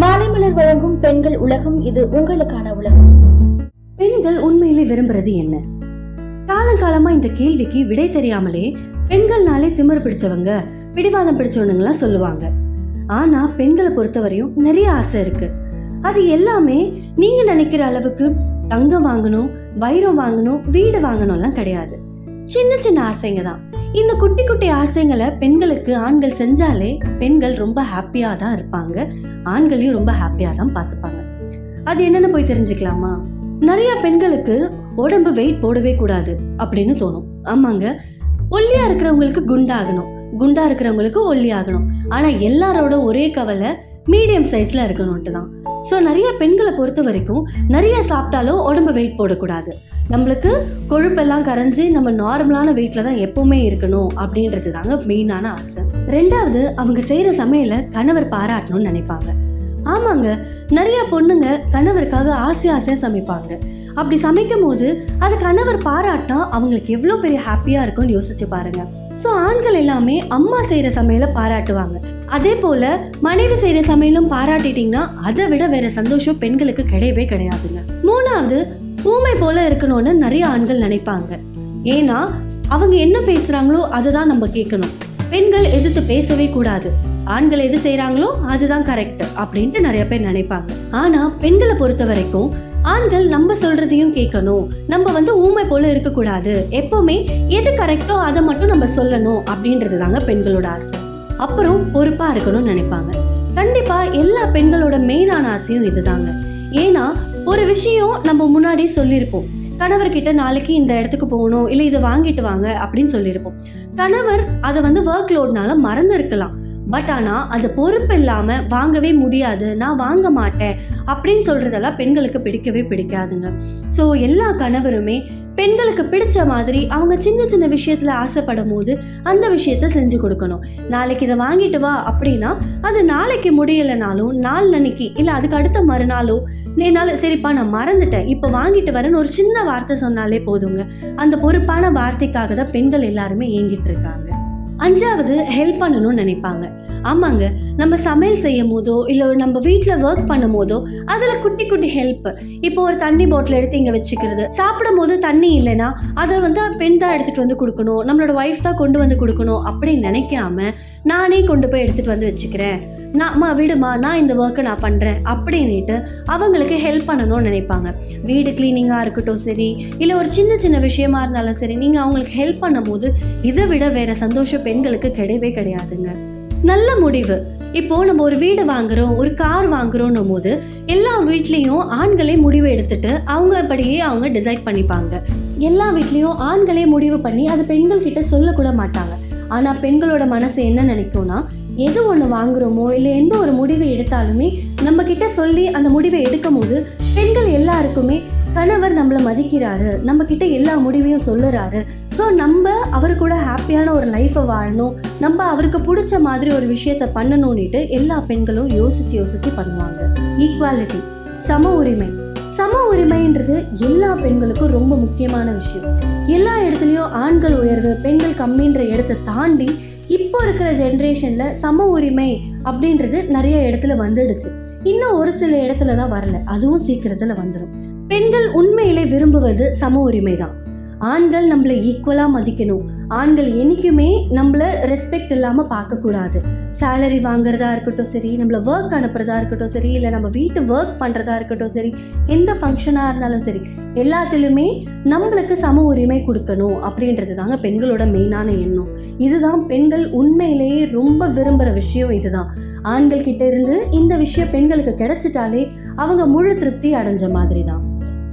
மாலைமலர் வழங்கும் பெண்கள் உலகம் இது உங்களுக்கான உலகம். பெண்கள் உண்மையிலே விரும்புறது என்ன? காலங்காலமா இந்த கேள்விக்கு விடை தெரியாமலே பெண்கள்னாலே திமிர் பிடிச்சவங்க பிடிவாதம் பிடிச்சவனுங்களாம் சொல்லுவாங்க. ஆனா பெண்களை பொறுத்தவரையும் நிறைய ஆசை இருக்கு. அது எல்லாமே நீங்க நினைக்கிற அளவுக்கு தங்கம் வாங்கணும் வைரம் வாங்கணும் வீடு வாங்கணும்லாம் கிடையாது. சின்ன சின்ன ஆசைங்க தான். இந்த குட்டி குட்டி ஆசைங்களை பெண்களுக்கு ஆண்கள் செஞ்சாலே பெண்கள் ரொம்ப ஹாப்பியாக தான் இருப்பாங்க. ஆண்களையும் ரொம்ப ஹாப்பியாக தான் பார்த்துப்பாங்க. அது என்னென்னு போய் தெரிஞ்சுக்கலாமா? நிறைய பெண்களுக்கு உடம்பு வெயிட் போடவே கூடாது அப்படின்னு தோணும். ஆமாங்க. ஒல்லியா இருக்கிறவங்களுக்கு குண்டாகணும். குண்டா இருக்கிறவங்களுக்கு ஒல்லி ஆகணும் ஆனா எல்லாரோட ஒரே கவலை மீடியம் சைஸில் இருக்கணும்ட்டு தான். ஸோ நிறைய பெண்களை பொறுத்த வரைக்கும் நிறைய சாப்பிட்டாலும் உடம்பு வெயிட் போடக்கூடாது. நம்மளுக்கு கொழுப்பெல்லாம் கரைஞ்சி நம்ம நார்மலான வெயிட்டில் தான் எப்போவுமே இருக்கணும் அப்படின்றது தாங்க மெயினான ஆசை. ரெண்டாவது அவங்க செய்கிற சமையலை கணவர் பாராட்டணும்னு நினைப்பாங்க. ஆமாங்க. நிறைய பொண்ணுங்க கணவருக்காக ஆசை ஆசையாக சமைப்பாங்க. அப்படி சமைக்கும் போது அது கணவர் பாராட்டினா அவங்களுக்கு எவ்வளோ பெரிய ஹாப்பியாக இருக்கும்னு யோசிச்சு பாருங்க. ஸோ ஆண்கள் எல்லாமே அம்மா செய்கிற சமையலை பாராட்டுவாங்க. அதே போல் மனைவி செய்கிற சமையலும் பாராட்டிட்டிங்கன்னா அதை விட வேற சந்தோஷம் பெண்களுக்கு கிடையவே கிடையாதுங்க. மூணாவது ஊமை போல இருக்கணும்னு நிறைய ஆண்கள் நினைப்பாங்க. ஏன்னா அவங்க என்ன பேசுகிறாங்களோ அதை தான் நம்ம கேட்கணும். பெண்கள் எதிர்த்து பேசவே கூடாது. ஆண்கள் எது செய்கிறாங்களோ அதுதான் கரெக்ட் அப்படின்ட்டு நிறைய பேர் நினைப்பாங்க. ஆனால் பெண்களை பொறுத்த வரைக்கும் ஆண்கள் நம்ம சொல்றதையும் கேட்கணும். நம்ம வந்து ஊமை போல இருக்கக்கூடாது. எப்பவுமே எது கரெக்டோ அதை மட்டும் நம்ம சொல்லணும் அப்படின்றது தாங்க பெண்களோட ஆசை. அப்புறம் பொறுப்பா இருக்கணும்னு நினைப்பாங்க. கண்டிப்பா எல்லா பெண்களோட மெயினான ஆசையும் இதுதாங்க. ஏன்னா ஒரு விஷயம் நம்ம முன்னாடி சொல்லியிருப்போம். கணவர்கிட்ட நாளைக்கு இந்த இடத்துக்கு போகணும் இல்லை இதை வாங்கிட்டு வாங்க அப்படின்னு சொல்லியிருப்போம். கணவர் அதை வந்து ஒர்க் லோட்னால மறந்து இருக்கலாம். பட் ஆனால் அது பொறுப்பு இல்லாமல் வாங்கவே முடியாது. நான் வாங்க மாட்டேன். அப்படின்னு சொல்கிறதெல்லாம் பெண்களுக்கு பிடிக்கவே பிடிக்காதுங்க. ஸோ எல்லா கணவருமே பெண்களுக்கு பிடிச்ச மாதிரி அவங்க சின்ன சின்ன விஷயத்தில் ஆசைப்படும் போது அந்த விஷயத்த செஞ்சு கொடுக்கணும். நாளைக்கு இதை வாங்கிட்டு வா அப்படின்னா அது நாளைக்கு முடியலைனாலும் நாள் அன்னைக்கு இல்லை அதுக்கு அடுத்த மறுநாளோ என்னால் சரிப்பா நான் மறந்துட்டேன். இப்போ வாங்கிட்டு வரேன்னு ஒரு சின்ன வார்த்தை சொன்னாலே போதுங்க. அந்த பொறுப்பான வார்த்தைக்காக தான் பெண்கள் எல்லாருமே ஏங்கிட்டு இருக்காங்க. அஞ்சாவது ஹெல்ப் பண்ணணும்னு நினைப்பாங்க. ஆமாங்க நம்ம சமையல் செய்யும் போதோ இல்லை நம்ம வீட்டில் ஒர்க் பண்ணும் போதோ அதில் குட்டி குட்டி ஹெல்ப் இப்போ ஒரு தண்ணி பாட்டில் எடுத்து இங்கே வச்சுக்கிறது. சாப்பிடும் போது தண்ணி இல்லைன்னா அதை வந்து பெண் தான் எடுத்துகிட்டு வந்து கொடுக்கணும். நம்மளோட ஒய்ஃப் தான் கொண்டு வந்து கொடுக்கணும் அப்படின்னு நினைக்காம நானே கொண்டு போய் எடுத்துகிட்டு வந்து வச்சுக்கிறேன். நான் அம்மா விடுமா நான் இந்த ஒர்க்கை நான் பண்ணுறேன் அப்படின்ட்டு அவங்களுக்கு ஹெல்ப் பண்ணணும்னு நினைப்பாங்க. வீடு க்ளீனிங்காக இருக்கட்டும் சரி இல்லை ஒரு சின்ன சின்ன விஷயமா இருந்தாலும் சரி நீங்கள் அவங்களுக்கு ஹெல்ப் பண்ணும்போது இதை விட வேறு சந்தோஷம் பெண்களுக்கு கிடையவே கிடையாதுங்க. நல்ல முடிவு. இப்போ நம்ம ஒரு வீடு வாங்குறோம் ஒரு கார் வாங்குறோம் போது எல்லா வீட்லேயும் ஆண்களே முடிவு எடுத்துட்டு அவங்க அப்படியே அவங்க டிசைட் பண்ணிப்பாங்க. எல்லா வீட்லேயும் ஆண்களே முடிவு பண்ணி அது பெண்கள் கிட்ட சொல்லக்கூட மாட்டாங்க. ஆனால் பெண்களோட மனசு என்ன நினைக்கும்னா எது ஒன்று வாங்குறோமோ இல்லை எந்த ஒரு முடிவை எடுத்தாலுமே நம்ம கிட்ட சொல்லி அந்த முடிவை எடுக்கும் போது பெண்கள் எல்லாருக்குமே கணவர் நம்மளை மதிக்கிறாரு நம்ம கிட்ட எல்லா முடிவையும் சொல்லுறாரு. ஸோ நம்ம அவர் கூட ஹாப்பியான ஒரு லைஃப்பை வாழணும் நம்ம அவருக்கு பிடிச்ச மாதிரி ஒரு விஷயத்த பண்ணணும்னுட்டு எல்லா பெண்களும் யோசிச்சு யோசிச்சு பண்ணுவாங்க. ஈக்குவாலிட்டி சம உரிமை. சம உரிமைன்றது எல்லா பெண்களுக்கும் ரொம்ப முக்கியமான விஷயம். எல்லா இடத்துலையும் ஆண்கள் உயர்வு பெண்கள் கம்மின்ற இடத்தை தாண்டி இப்போ இருக்கிற ஜென்ரேஷனில் சம உரிமை அப்படின்றது நிறைய இடத்துல வந்துடுச்சு. இன்னும் ஒரு சில இடத்துல தான் வரல. அதுவும் சீக்கிரத்தில் வந்துடும் பெண்கள் உண்மையிலே விரும்புவது சம உரிமை தான் ஆண்கள் நம்மளை ஈக்குவலாக மதிக்கணும். ஆண்கள் என்றைக்குமே நம்மளை ரெஸ்பெக்ட் இல்லாமல் பார்க்கக்கூடாது. சேலரி வாங்குறதா இருக்கட்டும் சரி நம்மளை ஒர்க் அனுப்புறதா இருக்கட்டும் சரி இல்லை நம்ம வீட்டு ஒர்க் பண்ணுறதா இருக்கட்டும் சரி எந்த ஃபங்க்ஷனாக இருந்தாலும் சரி எல்லாத்துலேயுமே நம்மளுக்கு சம உரிமை கொடுக்கணும் அப்படின்றது தாங்க பெண்களோட மெயினான எண்ணம். இதுதான் பெண்கள் உண்மையிலேயே ரொம்ப விரும்புகிற விஷயம் இதுதான். ஆண்கள் கிட்ட இருந்து இந்த விஷயம் பெண்களுக்கு கிடைச்சிட்டாலே அவங்க முழு திருப்தி அடைஞ்ச மாதிரி தான்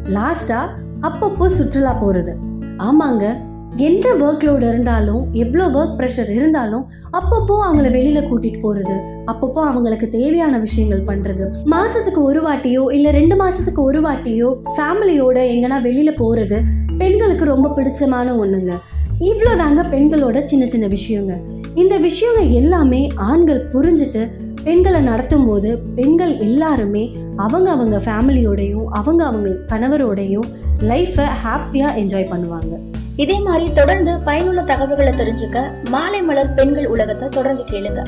லாஸ்ட்டாக அப்பப்போ சுற்றுலா போகிறது ஆமாங்க. எந்த ஒர்க் லோடு இருந்தாலும் எவ்வளோ ஒர்க் ப்ரெஷர் இருந்தாலும் அப்பப்போ அவங்கள வெளியில் கூட்டிகிட்டு போகிறது அப்பப்போ அவங்களுக்கு தேவையான விஷயங்கள் பண்ணுறது மாதத்துக்கு ஒரு வாட்டியோ இல்லை ரெண்டு மாதத்துக்கு ஒரு வாட்டியோ ஃபேமிலியோட எங்கன்னா வெளியில் போகிறது பெண்களுக்கு ரொம்ப பிடிச்சமான ஒன்றுங்க இவ்வளோ தாங்க பெண்களோட சின்ன சின்ன விஷயங்க. இந்த விஷயங்க எல்லாமே ஆண்கள் புரிஞ்சுட்டு பெண்களை நடத்தும் போது பெண்கள் எல்லாருமே அவங்க அவங்க ஃபேமிலியோடையும் அவங்க அவங்க கணவரோடையும் லைஃப்பை ஹாப்பியாக என்ஜாய் பண்ணுவாங்க. இதே மாதிரி தொடர்ந்து பயனுள்ள தகவல்களை தெரிஞ்சுக்க மாலை மலர் பெண்கள் உலகத்தை தொடர்ந்து கேளுங்க.